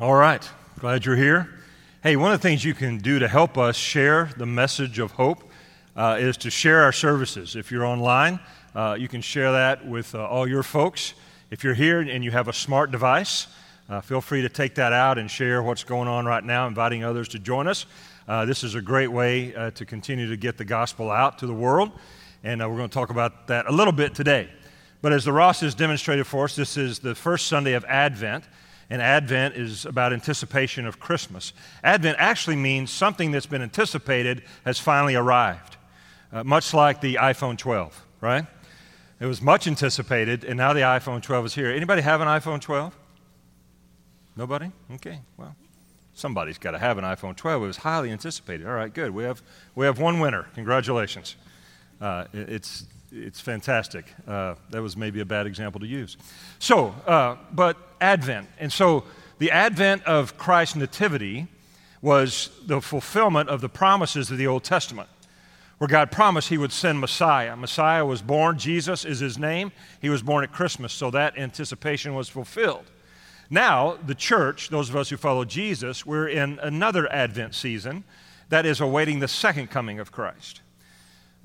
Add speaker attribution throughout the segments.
Speaker 1: All right, glad you're here. Hey, one of the things you can do to help us share the message of hope uh, is to share our services. If you're online, uh, you can share that with uh, all your folks. If you're here and you have a smart device, uh, feel free to take that out and share what's going on right now, inviting others to join us. Uh, this is a great way uh, to continue to get the gospel out to the world, and we're going to talk about that a little bit today. But as the Ross has demonstrated for us, this is the first Sunday of Advent and Advent is about anticipation of Christmas. Advent actually means something that's been anticipated has finally arrived, uh, much like the iPhone 12, right? It was much anticipated, and now the iPhone 12 is here. Anybody have an iPhone 12? Nobody? Okay, well, somebody's got to have an iPhone 12. It was highly anticipated. All right, good. We have, we have one winner. Congratulations. Uh, it's it's fantastic. Uh, that was maybe a bad example to use. So, uh, but Advent. And so the advent of Christ's nativity was the fulfillment of the promises of the Old Testament, where God promised he would send Messiah. Messiah was born, Jesus is his name. He was born at Christmas, so that anticipation was fulfilled. Now, the church, those of us who follow Jesus, we're in another Advent season that is awaiting the second coming of Christ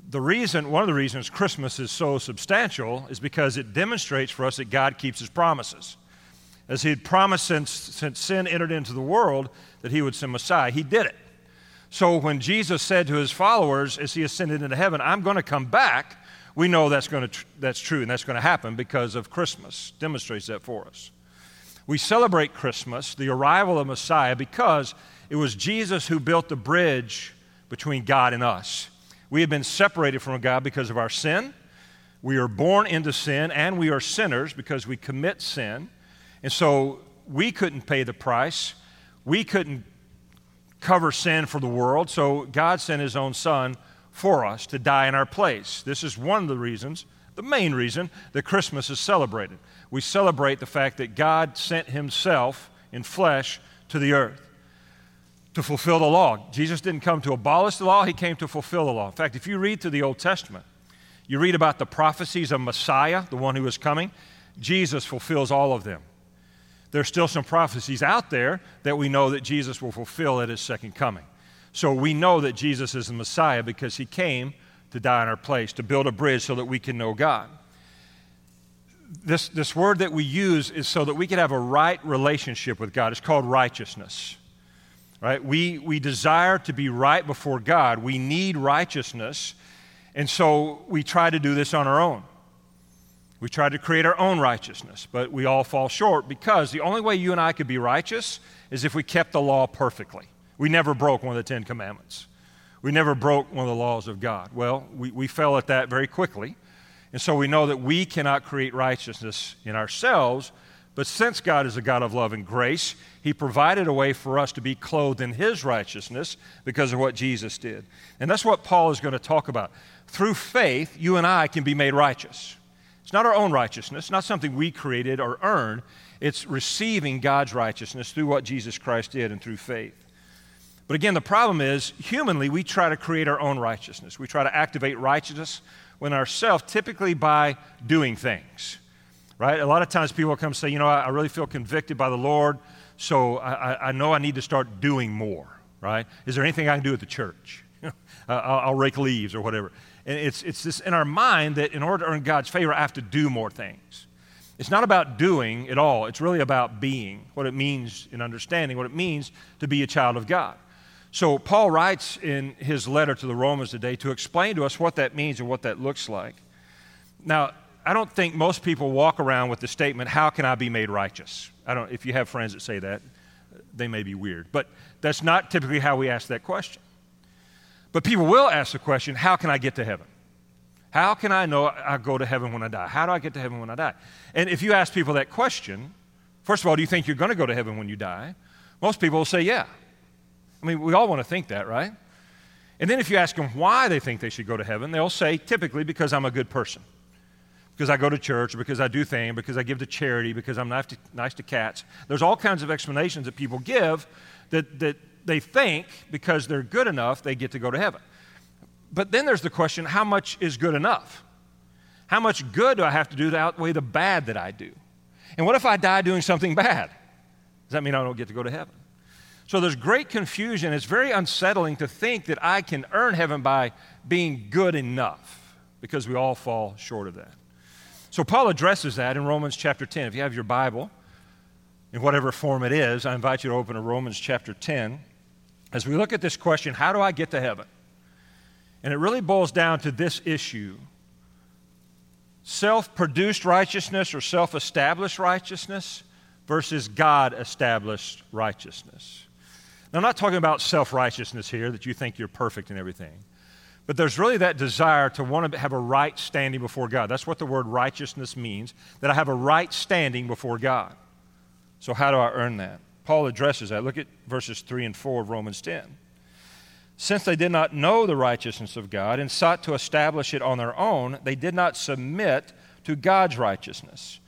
Speaker 1: the reason, one of the reasons Christmas is so substantial is because it demonstrates for us that God keeps his promises. As he had promised since, since sin entered into the world that he would send Messiah, he did it. So when Jesus said to his followers as he ascended into heaven, I'm going to come back, we know that's, going to tr- that's true and that's going to happen because of Christmas. Demonstrates that for us. We celebrate Christmas, the arrival of Messiah, because it was Jesus who built the bridge between God and us. We have been separated from God because of our sin. We are born into sin, and we are sinners because we commit sin. And so we couldn't pay the price. We couldn't cover sin for the world. So God sent His own Son for us to die in our place. This is one of the reasons, the main reason, that Christmas is celebrated. We celebrate the fact that God sent Himself in flesh to the earth to fulfill the law. Jesus didn't come to abolish the law, he came to fulfill the law. In fact, if you read through the Old Testament, you read about the prophecies of Messiah, the one who is coming, Jesus fulfills all of them. There's still some prophecies out there that we know that Jesus will fulfill at his second coming. So we know that Jesus is the Messiah because he came to die in our place, to build a bridge so that we can know God. This, this word that we use is so that we can have a right relationship with God. It's called righteousness right? We, we desire to be right before God. We need righteousness. And so we try to do this on our own. We try to create our own righteousness, but we all fall short because the only way you and I could be righteous is if we kept the law perfectly. We never broke one of the Ten Commandments. We never broke one of the laws of God. Well, we, we fell at that very quickly. And so we know that we cannot create righteousness in ourselves, but since God is a God of love and grace, He provided a way for us to be clothed in His righteousness because of what Jesus did. And that's what Paul is going to talk about. Through faith, you and I can be made righteous. It's not our own righteousness, not something we created or earned. It's receiving God's righteousness through what Jesus Christ did and through faith. But again, the problem is, humanly, we try to create our own righteousness. We try to activate righteousness when ourselves, typically by doing things right? A lot of times people come and say, you know, I, I really feel convicted by the Lord, so I, I, know I need to start doing more, right? Is there anything I can do at the church? I'll, I'll, rake leaves or whatever. And it's, it's this in our mind that in order to earn God's favor, I have to do more things. It's not about doing at all. It's really about being, what it means in understanding, what it means to be a child of God. So Paul writes in his letter to the Romans today to explain to us what that means and what that looks like. Now, I don't think most people walk around with the statement, How can I be made righteous? I don't, if you have friends that say that, they may be weird. But that's not typically how we ask that question. But people will ask the question, How can I get to heaven? How can I know I go to heaven when I die? How do I get to heaven when I die? And if you ask people that question, first of all, do you think you're going to go to heaven when you die? Most people will say, Yeah. I mean, we all want to think that, right? And then if you ask them why they think they should go to heaven, they'll say, typically, because I'm a good person because I go to church, because I do things, because I give to charity, because I'm nice to, nice to cats. There's all kinds of explanations that people give that, that they think because they're good enough, they get to go to heaven. But then there's the question how much is good enough? How much good do I have to do to outweigh the bad that I do? And what if I die doing something bad? Does that mean I don't get to go to heaven? So there's great confusion. It's very unsettling to think that I can earn heaven by being good enough because we all fall short of that. So Paul addresses that in Romans chapter 10. If you have your Bible, in whatever form it is, I invite you to open to Romans chapter 10 as we look at this question how do I get to heaven? And it really boils down to this issue self produced righteousness or self established righteousness versus God established righteousness. Now, I'm not talking about self righteousness here, that you think you're perfect and everything. But there's really that desire to want to have a right standing before God. That's what the word righteousness means, that I have a right standing before God. So, how do I earn that? Paul addresses that. Look at verses 3 and 4 of Romans 10. Since they did not know the righteousness of God and sought to establish it on their own, they did not submit to God's righteousness.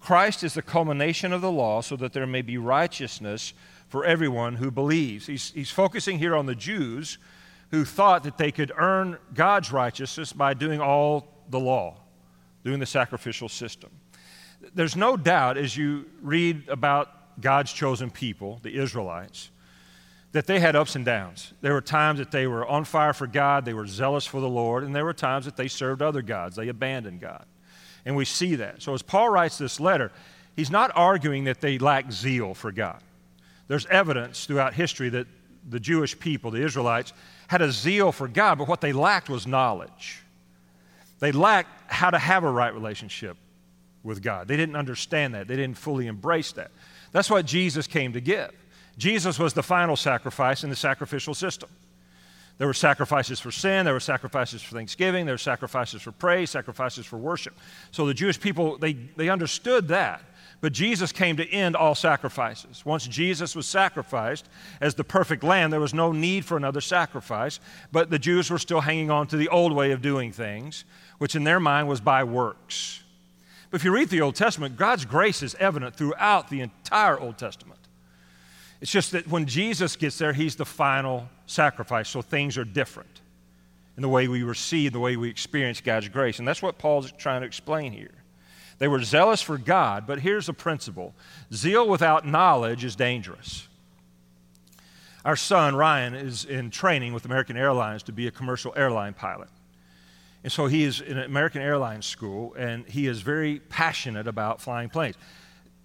Speaker 1: Christ is the culmination of the law so that there may be righteousness for everyone who believes. He's, he's focusing here on the Jews who thought that they could earn God's righteousness by doing all the law, doing the sacrificial system. There's no doubt as you read about God's chosen people, the Israelites, that they had ups and downs. There were times that they were on fire for God, they were zealous for the Lord, and there were times that they served other gods, they abandoned God. And we see that. So as Paul writes this letter, he's not arguing that they lack zeal for God. There's evidence throughout history that the Jewish people, the Israelites, had a zeal for God, but what they lacked was knowledge. They lacked how to have a right relationship with God. They didn't understand that, they didn't fully embrace that. That's what Jesus came to give. Jesus was the final sacrifice in the sacrificial system. There were sacrifices for sin, there were sacrifices for thanksgiving, there were sacrifices for praise, sacrifices for worship. So the Jewish people, they, they understood that. But Jesus came to end all sacrifices. Once Jesus was sacrificed as the perfect lamb, there was no need for another sacrifice. But the Jews were still hanging on to the old way of doing things, which in their mind was by works. But if you read the Old Testament, God's grace is evident throughout the entire Old Testament. It's just that when Jesus gets there, he's the final sacrifice, so things are different in the way we receive, the way we experience God's grace. And that's what Paul's trying to explain here. They were zealous for God, but here's a principle zeal without knowledge is dangerous. Our son, Ryan, is in training with American Airlines to be a commercial airline pilot. And so he is in American Airlines school, and he is very passionate about flying planes.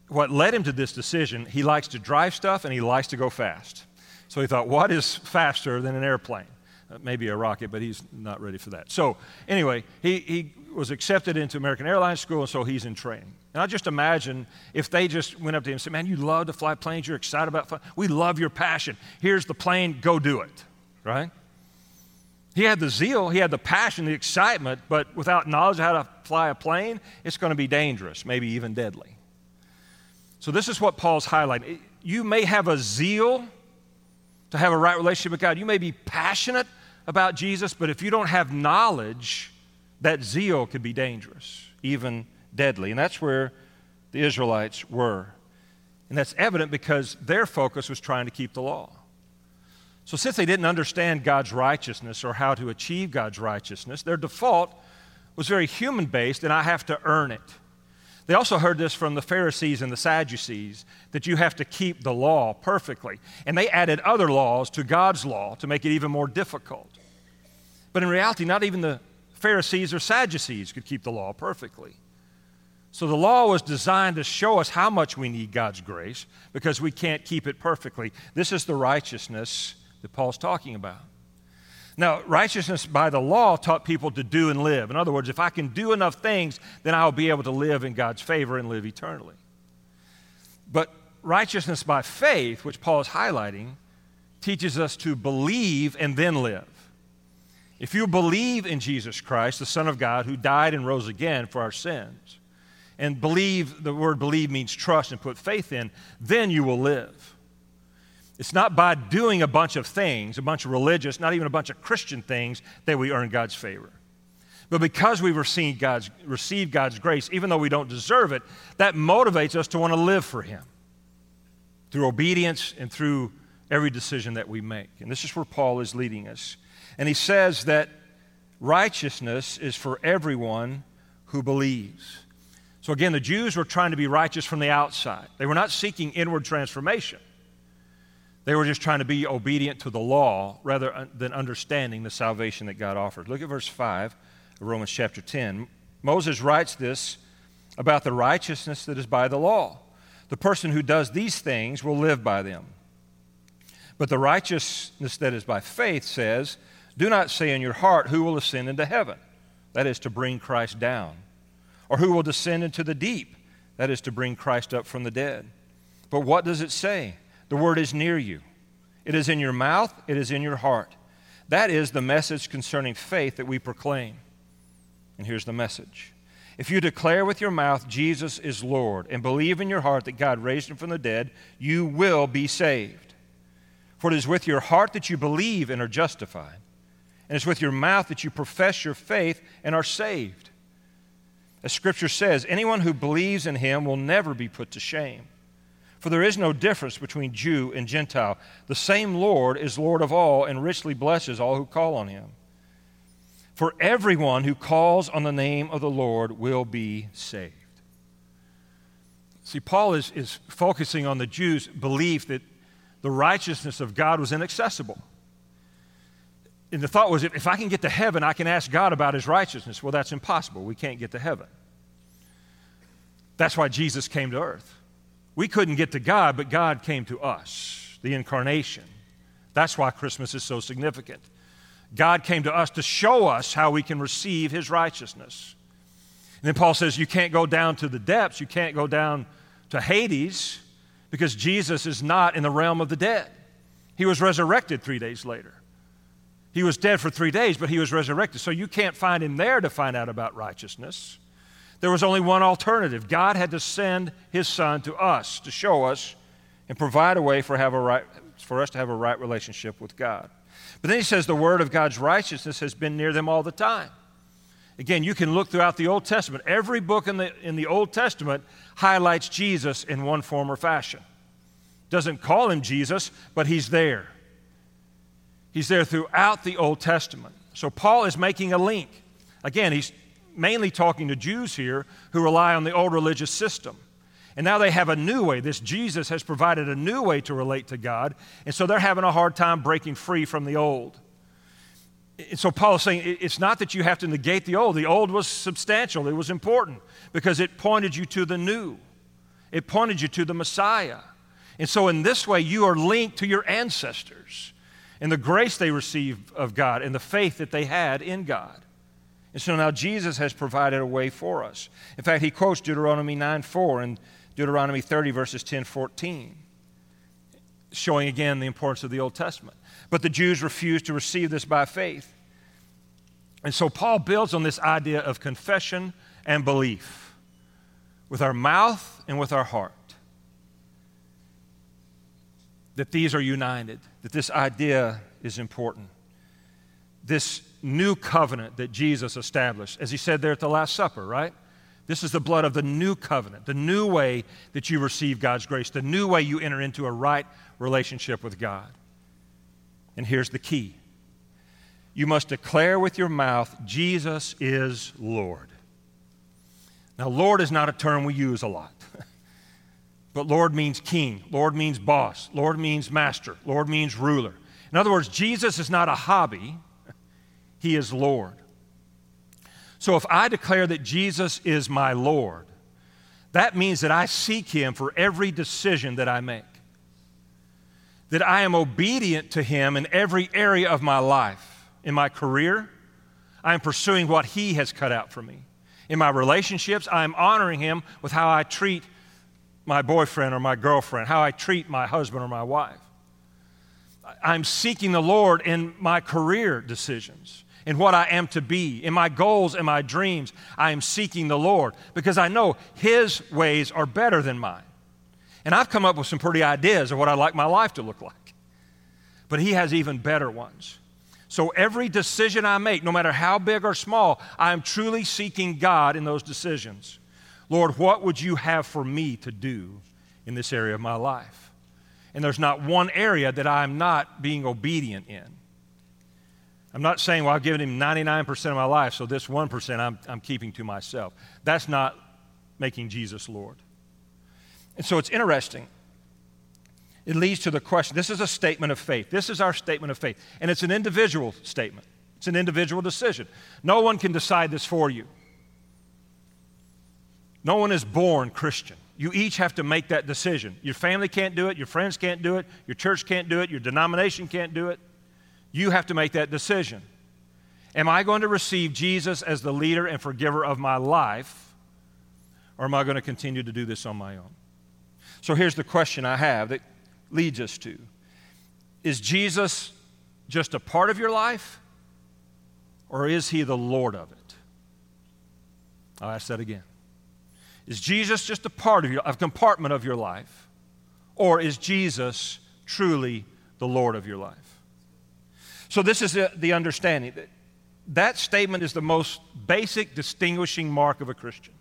Speaker 1: What led him to this decision, he likes to drive stuff and he likes to go fast. So he thought, what is faster than an airplane? Uh, maybe a rocket, but he's not ready for that. So, anyway, he, he was accepted into American Airlines School, and so he's in training. And I just imagine if they just went up to him and said, Man, you love to fly planes, you're excited about flying. We love your passion. Here's the plane, go do it, right? He had the zeal, he had the passion, the excitement, but without knowledge of how to fly a plane, it's going to be dangerous, maybe even deadly. So, this is what Paul's highlighting. You may have a zeal to have a right relationship with God, you may be passionate about Jesus, but if you don't have knowledge, that zeal could be dangerous, even deadly. And that's where the Israelites were. And that's evident because their focus was trying to keep the law. So, since they didn't understand God's righteousness or how to achieve God's righteousness, their default was very human based, and I have to earn it. They also heard this from the Pharisees and the Sadducees that you have to keep the law perfectly. And they added other laws to God's law to make it even more difficult. But in reality, not even the Pharisees or Sadducees could keep the law perfectly. So the law was designed to show us how much we need God's grace because we can't keep it perfectly. This is the righteousness that Paul's talking about. Now, righteousness by the law taught people to do and live. In other words, if I can do enough things, then I'll be able to live in God's favor and live eternally. But righteousness by faith, which Paul is highlighting, teaches us to believe and then live. If you believe in Jesus Christ, the Son of God, who died and rose again for our sins, and believe, the word believe means trust and put faith in, then you will live. It's not by doing a bunch of things, a bunch of religious, not even a bunch of Christian things, that we earn God's favor. But because we've received God's, received God's grace, even though we don't deserve it, that motivates us to want to live for Him through obedience and through every decision that we make. And this is where Paul is leading us. And he says that righteousness is for everyone who believes. So again, the Jews were trying to be righteous from the outside. They were not seeking inward transformation. They were just trying to be obedient to the law rather uh, than understanding the salvation that God offered. Look at verse 5 of Romans chapter 10. Moses writes this about the righteousness that is by the law. The person who does these things will live by them. But the righteousness that is by faith says, Do not say in your heart, Who will ascend into heaven? That is to bring Christ down. Or who will descend into the deep? That is to bring Christ up from the dead. But what does it say? The word is near you. It is in your mouth, it is in your heart. That is the message concerning faith that we proclaim. And here's the message If you declare with your mouth Jesus is Lord and believe in your heart that God raised him from the dead, you will be saved. For it is with your heart that you believe and are justified, and it's with your mouth that you profess your faith and are saved. As Scripture says, anyone who believes in him will never be put to shame. For there is no difference between Jew and Gentile. The same Lord is Lord of all and richly blesses all who call on him. For everyone who calls on the name of the Lord will be saved. See, Paul is, is focusing on the Jews' belief that the righteousness of God was inaccessible. And the thought was if, I can get to heaven, I can ask God about his righteousness. Well, that's impossible. We can't get to heaven. That's why Jesus came to earth. We couldn't get to God, but God came to us, the incarnation. That's why Christmas is so significant. God came to us to show us how we can receive his righteousness. And then Paul says, You can't go down to the depths, you can't go down to Hades, because Jesus is not in the realm of the dead. He was resurrected three days later. He was dead for three days, but he was resurrected. So you can't find him there to find out about righteousness. There was only one alternative. God had to send his son to us to show us and provide a way for, have a right, for us to have a right relationship with God. But then he says the word of God's righteousness has been near them all the time. Again, you can look throughout the Old Testament. Every book in the, in the Old Testament highlights Jesus in one form or fashion. Doesn't call him Jesus, but he's there. He's there throughout the Old Testament. So Paul is making a link. Again, he's mainly talking to Jews here who rely on the old religious system. And now they have a new way. This Jesus has provided a new way to relate to God. And so they're having a hard time breaking free from the old. And so Paul is saying it's not that you have to negate the old. The old was substantial, it was important because it pointed you to the new, it pointed you to the Messiah. And so in this way, you are linked to your ancestors and the grace they received of God and the faith that they had in God. And so now Jesus has provided a way for us. In fact, he quotes Deuteronomy 9 4 and Deuteronomy 30, verses 10 14, showing again the importance of the Old Testament. But the Jews refused to receive this by faith. And so Paul builds on this idea of confession and belief with our mouth and with our heart. That these are united, that this idea is important. This new covenant that Jesus established, as he said there at the Last Supper, right? This is the blood of the new covenant, the new way that you receive God's grace, the new way you enter into a right relationship with God. And here's the key you must declare with your mouth, Jesus is Lord. Now, Lord is not a term we use a lot, but Lord means king, Lord means boss, Lord means master, Lord means ruler. In other words, Jesus is not a hobby. He is Lord. So if I declare that Jesus is my Lord, that means that I seek Him for every decision that I make. That I am obedient to Him in every area of my life. In my career, I am pursuing what He has cut out for me. In my relationships, I am honoring Him with how I treat my boyfriend or my girlfriend, how I treat my husband or my wife. I'm seeking the Lord in my career decisions in what I am to be, in my goals and my dreams. I am seeking the Lord because I know His ways are better than mine. And I've come up with some pretty ideas of what I'd like my life to look like. But He has even better ones. So every decision I make, no matter how big or small, I am truly seeking God in those decisions. Lord, what would you have for me to do in this area of my life? And there's not one area that I'm not being obedient in. I'm not saying, well, I've given him 99% of my life, so this 1% I'm, I'm keeping to myself. That's not making Jesus Lord. And so it's interesting. It leads to the question this is a statement of faith. This is our statement of faith. And it's an individual statement, it's an individual decision. No one can decide this for you. No one is born Christian. You each have to make that decision. Your family can't do it, your friends can't do it, your church can't do it, your denomination can't do it. You have to make that decision. Am I going to receive Jesus as the leader and forgiver of my life, or am I going to continue to do this on my own? So here's the question I have that leads us to Is Jesus just a part of your life, or is he the Lord of it? I'll ask that again. Is Jesus just a part of your a compartment of your life? Or is Jesus truly the Lord of your life? So this is the understanding that that statement is the most basic distinguishing mark of a Christian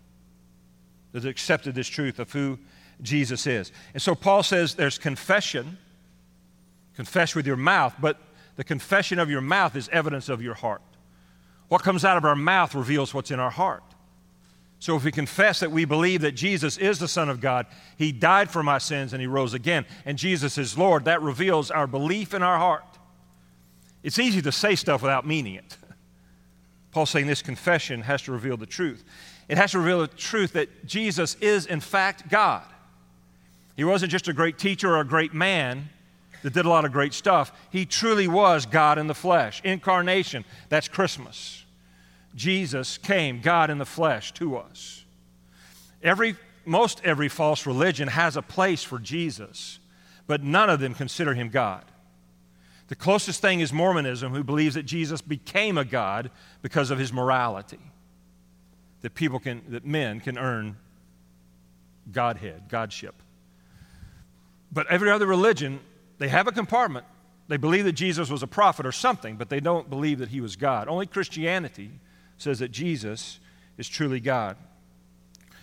Speaker 1: that accepted this truth of who Jesus is. And so Paul says there's confession, confess with your mouth, but the confession of your mouth is evidence of your heart. What comes out of our mouth reveals what's in our heart. So if we confess that we believe that Jesus is the Son of God, He died for my sins and He rose again, and Jesus is Lord, that reveals our belief in our heart. It's easy to say stuff without meaning it. Paul's saying this confession has to reveal the truth. It has to reveal the truth that Jesus is, in fact, God. He wasn't just a great teacher or a great man that did a lot of great stuff. He truly was God in the flesh. Incarnation, that's Christmas. Jesus came, God in the flesh, to us. Every, most every false religion has a place for Jesus, but none of them consider him God. The closest thing is Mormonism, who believes that Jesus became a God because of his morality. That people can, that men can earn Godhead, Godship. But every other religion, they have a compartment. They believe that Jesus was a prophet or something, but they don't believe that he was God. Only Christianity says that Jesus is truly God.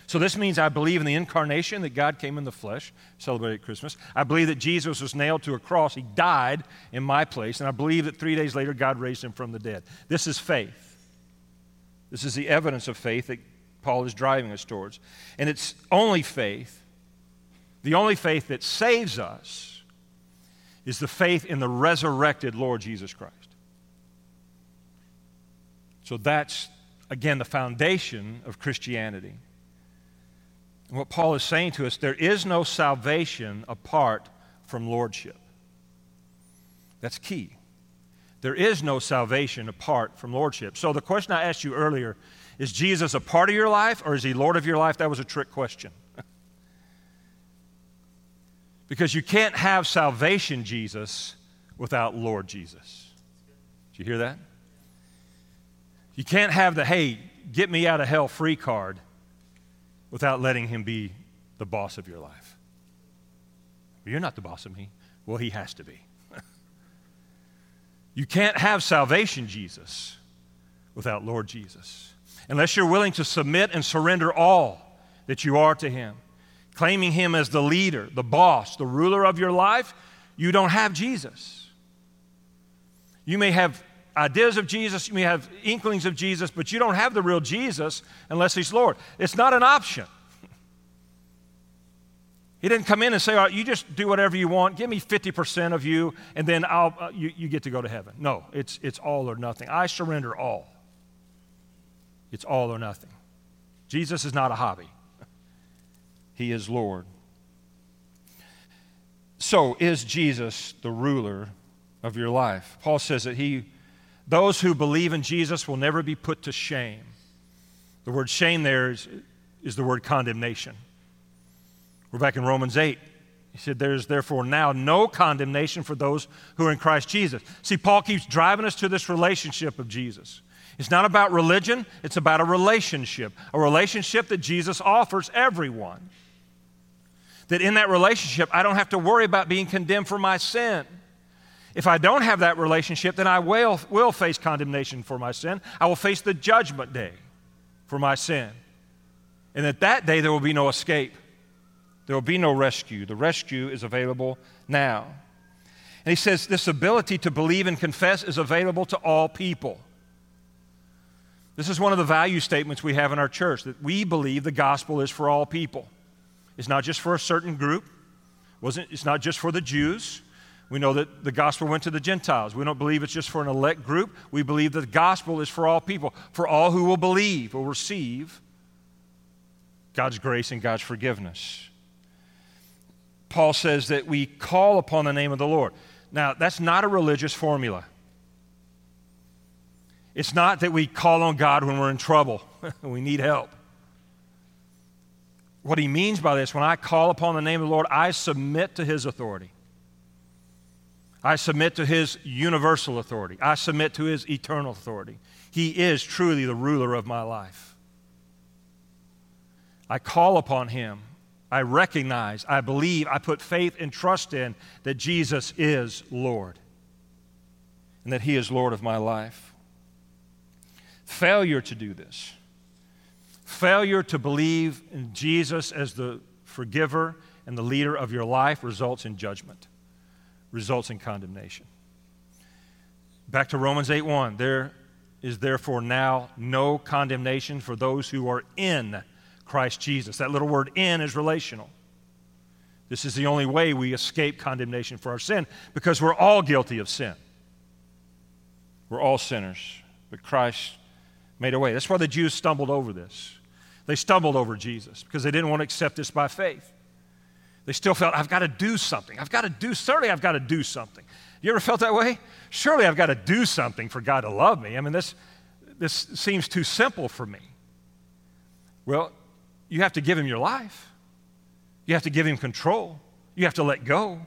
Speaker 1: So this means I believe in the incarnation, that God came in the flesh, celebrate Christmas. I believe that Jesus was nailed to a cross. He died in my place. And I believe that three days later, God raised him from the dead. This is faith. This is the evidence of faith that Paul is driving us towards. And it's only faith, the only faith that saves us, is the faith in the resurrected Lord Jesus Christ. So that's, again, the foundation of Christianity. And what Paul is saying to us there is no salvation apart from lordship. That's key. There is no salvation apart from lordship. So the question I asked you earlier is Jesus a part of your life or is he Lord of your life? That was a trick question. because you can't have salvation, Jesus, without Lord Jesus. Did you hear that? You can't have the, hey, get me out of hell free card without letting him be the boss of your life. You're not the boss of me. Well, he has to be. you can't have salvation, Jesus, without Lord Jesus. Unless you're willing to submit and surrender all that you are to him, claiming him as the leader, the boss, the ruler of your life, you don't have Jesus. You may have ideas of Jesus, you may have inklings of Jesus, but you don't have the real Jesus unless He's Lord. It's not an option. He didn't come in and say, All right, you just do whatever you want, give me 50% of you, and then I'll, uh, you, you get to go to heaven. No, it's, it's all or nothing. I surrender all. It's all or nothing. Jesus is not a hobby, He is Lord. So, is Jesus the ruler of your life? Paul says that He those who believe in Jesus will never be put to shame. The word shame there is, is the word condemnation. We're back in Romans 8. He said, There's therefore now no condemnation for those who are in Christ Jesus. See, Paul keeps driving us to this relationship of Jesus. It's not about religion, it's about a relationship, a relationship that Jesus offers everyone. That in that relationship, I don't have to worry about being condemned for my sin. If I don't have that relationship, then I will, will face condemnation for my sin. I will face the judgment day for my sin. And at that day, there will be no escape. There will be no rescue. The rescue is available now. And he says this ability to believe and confess is available to all people. This is one of the value statements we have in our church that we believe the gospel is for all people. It's not just for a certain group. It's not just for the Jews. We know that the gospel went to the Gentiles. We don't believe it's just for an elect group. We believe that the gospel is for all people, for all who will believe, will receive God's grace and God's forgiveness. Paul says that we call upon the name of the Lord. Now, that's not a religious formula. It's not that we call on God when we're in trouble, we need help. What he means by this, when I call upon the name of the Lord, I submit to his authority. I submit to his universal authority. I submit to his eternal authority. He is truly the ruler of my life. I call upon him. I recognize, I believe, I put faith and trust in that Jesus is Lord and that he is Lord of my life. Failure to do this, failure to believe in Jesus as the forgiver and the leader of your life results in judgment results in condemnation. Back to Romans 8 1. There is therefore now no condemnation for those who are in Christ Jesus. That little word in is relational. This is the only way we escape condemnation for our sin because we're all guilty of sin. We're all sinners, but Christ made a way. That's why the Jews stumbled over this. They stumbled over Jesus because they didn't want to accept this by faith. They still felt, I've got to do something. I've got to do, certainly I've got to do something. You ever felt that way? Surely I've got to do something for God to love me. I mean, this, this seems too simple for me. Well, you have to give him your life. You have to give him control. You have to let go.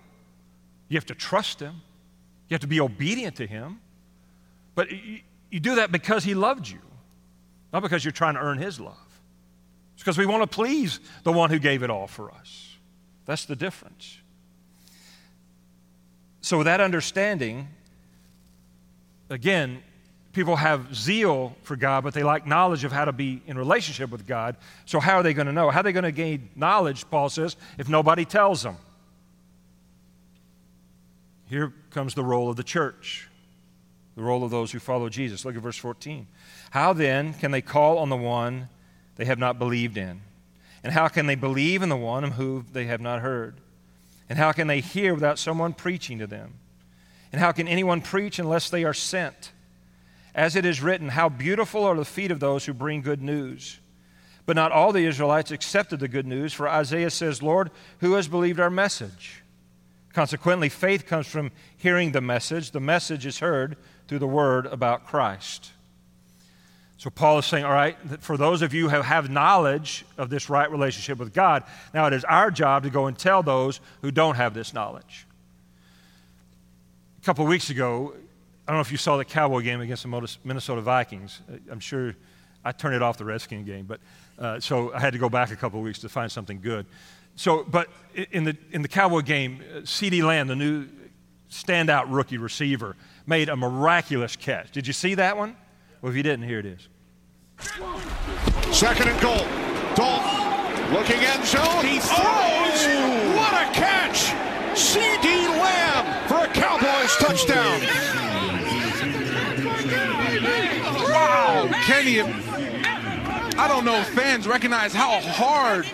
Speaker 1: You have to trust him. You have to be obedient to him. But you, you do that because he loved you, not because you're trying to earn his love. It's because we want to please the one who gave it all for us. That's the difference. So, with that understanding, again, people have zeal for God, but they lack knowledge of how to be in relationship with God. So, how are they going to know? How are they going to gain knowledge, Paul says, if nobody tells them? Here comes the role of the church, the role of those who follow Jesus. Look at verse 14. How then can they call on the one they have not believed in? And how can they believe in the one whom they have not heard? And how can they hear without someone preaching to them? And how can anyone preach unless they are sent? As it is written, How beautiful are the feet of those who bring good news. But not all the Israelites accepted the good news, for Isaiah says, Lord, who has believed our message? Consequently, faith comes from hearing the message. The message is heard through the word about Christ. So Paul is saying, all right, for those of you who have knowledge of this right relationship with God, now it is our job to go and tell those who don't have this knowledge. A couple of weeks ago, I don't know if you saw the Cowboy game against the Minnesota Vikings. I'm sure I turned it off the Redskin game, but uh, so I had to go back a couple of weeks to find something good. So, but in the in the Cowboy game, uh, CeeDee Lamb, the new standout rookie receiver, made a miraculous catch. Did you see that one? Well, if you didn't, here it is.
Speaker 2: Second and goal. Dalton looking end zone. He throws. Oh, what a catch! CeeDee Lamb for a Cowboys touchdown.
Speaker 3: Wow, Kenny. I don't know if fans recognize how hard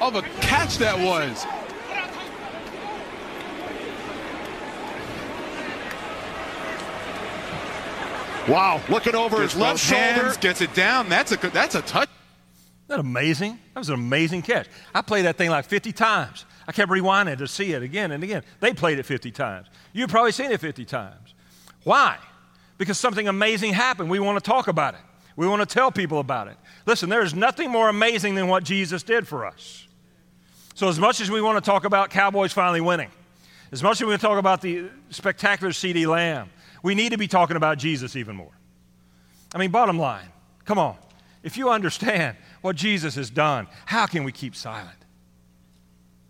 Speaker 3: of a catch that was.
Speaker 2: Wow, looking over gets his left shoulder.
Speaker 3: Gets it down. That's a, that's a touch.
Speaker 1: Isn't that amazing? That was an amazing catch. I played that thing like 50 times. I kept rewinding to see it again and again. They played it 50 times. You've probably seen it 50 times. Why? Because something amazing happened. We want to talk about it. We want to tell people about it. Listen, there is nothing more amazing than what Jesus did for us. So, as much as we want to talk about Cowboys finally winning, as much as we want to talk about the spectacular CeeDee Lamb, we need to be talking about Jesus even more. I mean, bottom line, come on. If you understand what Jesus has done, how can we keep silent?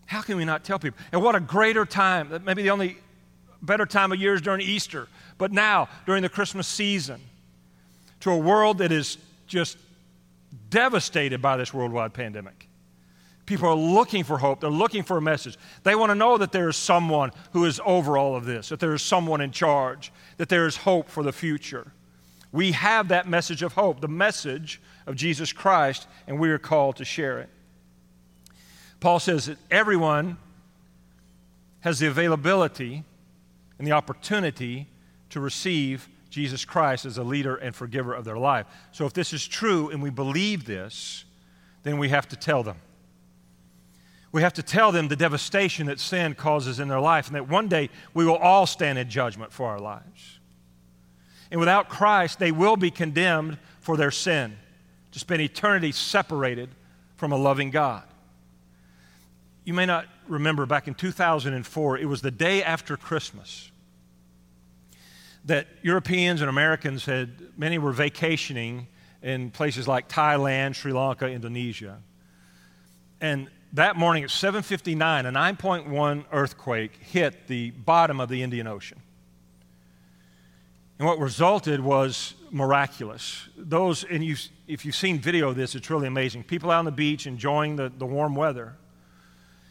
Speaker 1: How can we not tell people? And what a greater time, maybe the only better time of year is during Easter, but now during the Christmas season, to a world that is just devastated by this worldwide pandemic. People are looking for hope. They're looking for a message. They want to know that there is someone who is over all of this, that there is someone in charge, that there is hope for the future. We have that message of hope, the message of Jesus Christ, and we are called to share it. Paul says that everyone has the availability and the opportunity to receive Jesus Christ as a leader and forgiver of their life. So if this is true and we believe this, then we have to tell them. We have to tell them the devastation that sin causes in their life and that one day we will all stand in judgment for our lives. And without Christ, they will be condemned for their sin, to spend eternity separated from a loving God. You may not remember back in 2004, it was the day after Christmas that Europeans and Americans had, many were vacationing in places like Thailand, Sri Lanka, Indonesia. And that morning at 7:59, a 9.1 earthquake hit the bottom of the Indian Ocean. And what resulted was miraculous. Those, and you, if you've seen video of this, it's really amazing. People out on the beach enjoying the, the warm weather.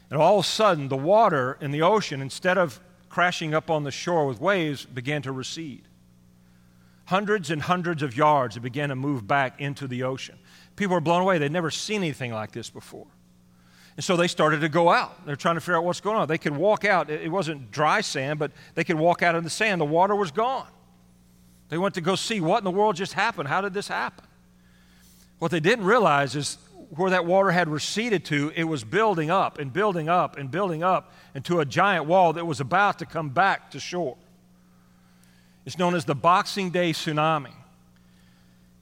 Speaker 1: And all of a sudden, the water in the ocean, instead of crashing up on the shore with waves, began to recede. Hundreds and hundreds of yards, it began to move back into the ocean. People were blown away. They'd never seen anything like this before. And so they started to go out. They're trying to figure out what's going on. They could walk out. It wasn't dry sand, but they could walk out in the sand. The water was gone. They went to go see what in the world just happened. How did this happen? What they didn't realize is where that water had receded to, it was building up and building up and building up into a giant wall that was about to come back to shore. It's known as the Boxing Day tsunami.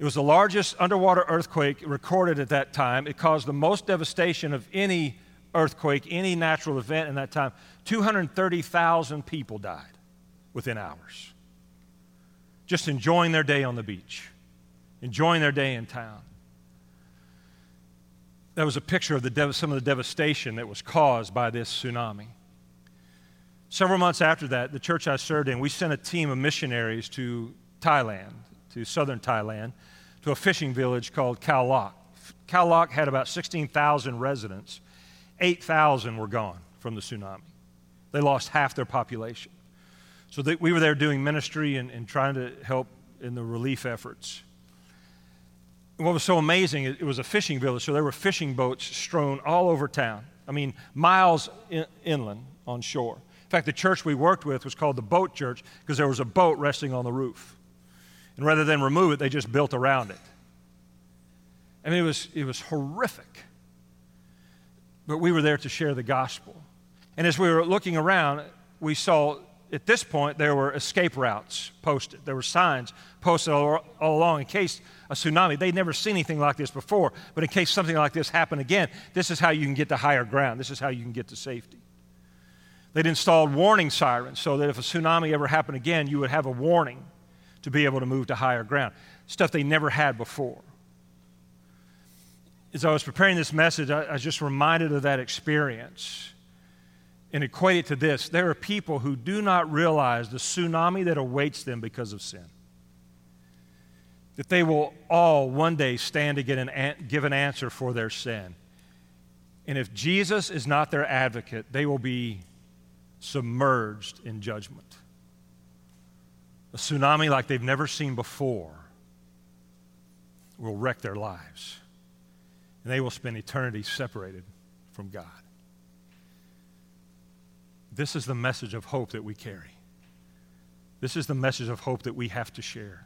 Speaker 1: It was the largest underwater earthquake recorded at that time. It caused the most devastation of any earthquake, any natural event in that time. 230,000 people died within hours, just enjoying their day on the beach, enjoying their day in town. That was a picture of dev- some of the devastation that was caused by this tsunami. Several months after that, the church I served in, we sent a team of missionaries to Thailand, to southern Thailand, to a fishing village called Khao Lak. Had about 16,000 residents. 8,000 were gone from the tsunami. They lost half their population. So they, we were there doing ministry and, and trying to help in the relief efforts. And what was so amazing, it, it was a fishing village, so there were fishing boats strewn all over town. I mean, miles in, inland on shore. In fact, the church we worked with was called the Boat Church because there was a boat resting on the roof. And rather than remove it, they just built around it. I mean, it was, it was horrific. But we were there to share the gospel. And as we were looking around, we saw at this point there were escape routes posted. There were signs posted all, all, along in case a tsunami, they'd never seen anything like this before, but in case something like this happened again, this is how you can get to higher ground. This is how you can get to safety. They'd installed warning sirens so that if a tsunami ever happened again, you would have a warning to be able to move to higher ground. Stuff they never had before. As I was preparing this message, I, I was just reminded of that experience and equate it to this there are people who do not realize the tsunami that awaits them because of sin. That they will all one day stand to get an, give an answer for their sin. And if Jesus is not their advocate, they will be submerged in judgment a tsunami like they've never seen before will wreck their lives. And they will spend eternity separated from God. This is the message of hope that we carry. This is the message of hope that we have to share.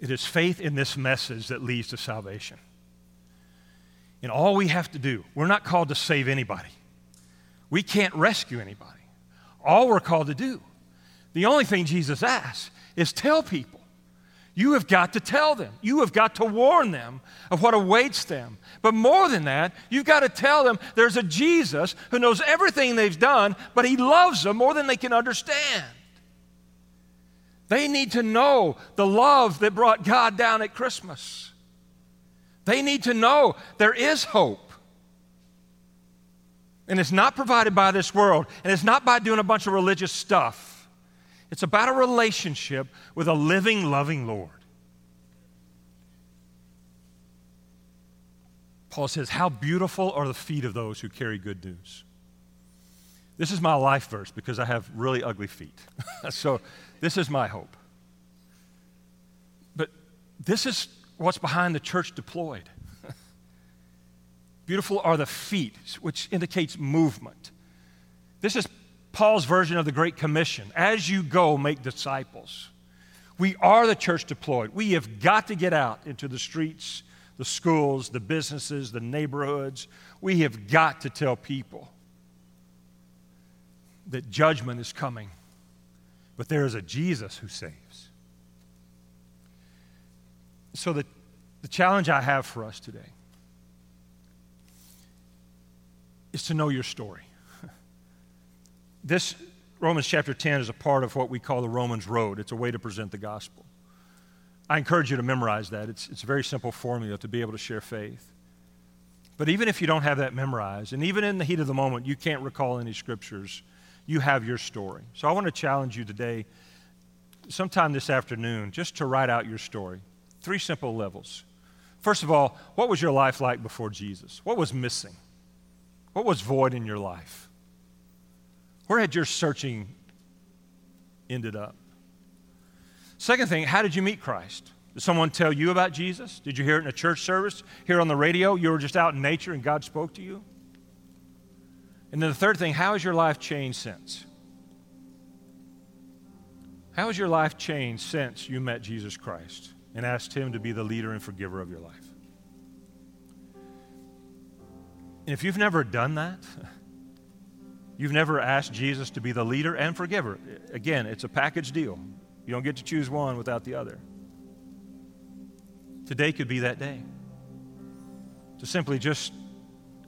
Speaker 1: It is faith in this message that leads to salvation. And all we have to do, we're not called to save anybody. We can't rescue anybody. All we're called to do the only thing Jesus asks is tell people. You have got to tell them. You have got to warn them of what awaits them. But more than that, you've got to tell them there's a Jesus who knows everything they've done, but he loves them more than they can understand. They need to know the love that brought God down at Christmas. They need to know there is hope. And it's not provided by this world, and it's not by doing a bunch of religious stuff. It's about a relationship with a living, loving Lord. Paul says, How beautiful are the feet of those who carry good news. This is my life verse because I have really ugly feet. so this is my hope. But this is what's behind the church deployed. Beautiful are the feet, which indicates movement. This is Paul's version of the Great Commission. As you go, make disciples. We are the church deployed. We have got to get out into the streets, the schools, the businesses, the neighborhoods. We have got to tell people that judgment is coming, but there is a Jesus who saves. So, the, the challenge I have for us today is to know your story. This Romans chapter 10 is a part of what we call the Romans Road. It's a way to present the gospel. I encourage you to memorize that. It's, it's a very simple formula to be able to share faith. But even if you don't have that memorized, and even in the heat of the moment, you can't recall any scriptures, you have your story. So I want to challenge you today, sometime this afternoon, just to write out your story. Three simple levels. First of all, what was your life like before Jesus? What was missing? What was void in your life? Where had your searching ended up? Second thing, how did you meet Christ? Did someone tell you about Jesus? Did you hear it in a church service? Hear on the radio? You were just out in nature and God spoke to you? And then the third thing, how has your life changed since? How has your life changed since you met Jesus Christ and asked Him to be the leader and forgiver of your life? And if you've never done that, You've never asked Jesus to be the leader and forgiver. Again, it's a package deal. You don't get to choose one without the other. Today could be that day. To simply just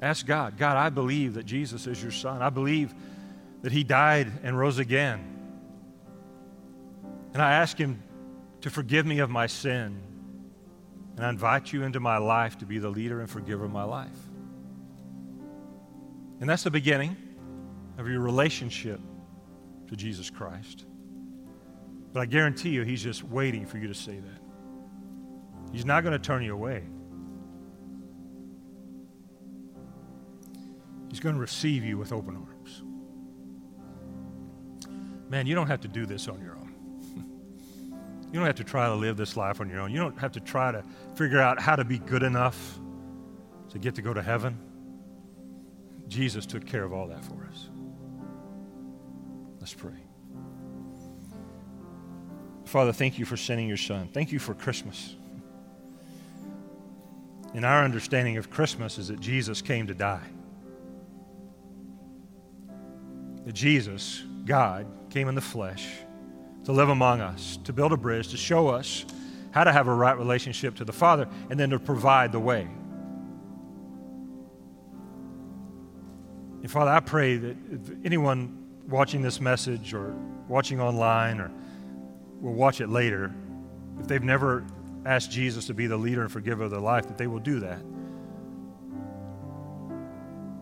Speaker 1: ask God God, I believe that Jesus is your son. I believe that he died and rose again. And I ask him to forgive me of my sin. And I invite you into my life to be the leader and forgiver of my life. And that's the beginning of your relationship to Jesus Christ. But I guarantee you, He's just waiting for you to say that. He's not going to turn you away. He's going to receive you with open arms. Man, you don't have to do this on your own. You don't have to try to live this life on your own. You don't have to try to figure out how to be good enough to get to go to heaven. Jesus took care of all that for us. Let's pray. Father, thank you for sending your son. Thank you for Christmas. And our understanding of Christmas is that Jesus came to die. That Jesus, God, came in the flesh to live among us, to build a bridge, to show us how to have a right relationship to the Father, and then to provide the way. And Father, I pray that if anyone watching this message or watching online or will watch it later, if they've never asked Jesus to be the leader and forgiver of their life, that they will do that.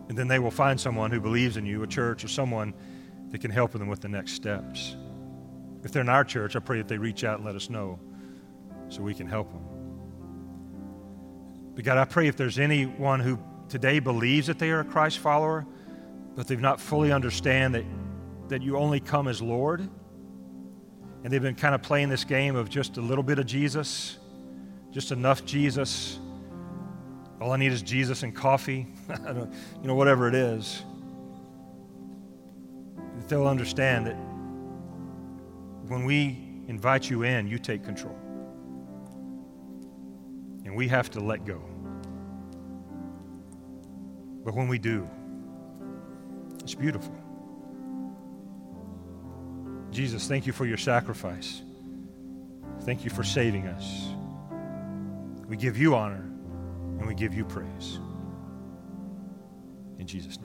Speaker 1: And then they will find someone who believes in you, a church or someone that can help them with the next steps. If they're in our church, I pray that they reach out and let us know so we can help them. But God, I pray if there's anyone who today believes that they are a Christ follower, but they've not fully understand that that you only come as Lord. And they've been kind of playing this game of just a little bit of Jesus, just enough Jesus. All I need is Jesus and coffee, you know, whatever it is. They'll understand that when we invite you in, you take control. And we have to let go. But when we do, it's beautiful. Jesus, thank you for your sacrifice. Thank you for saving us. We give you honor and we give you praise. In Jesus' name.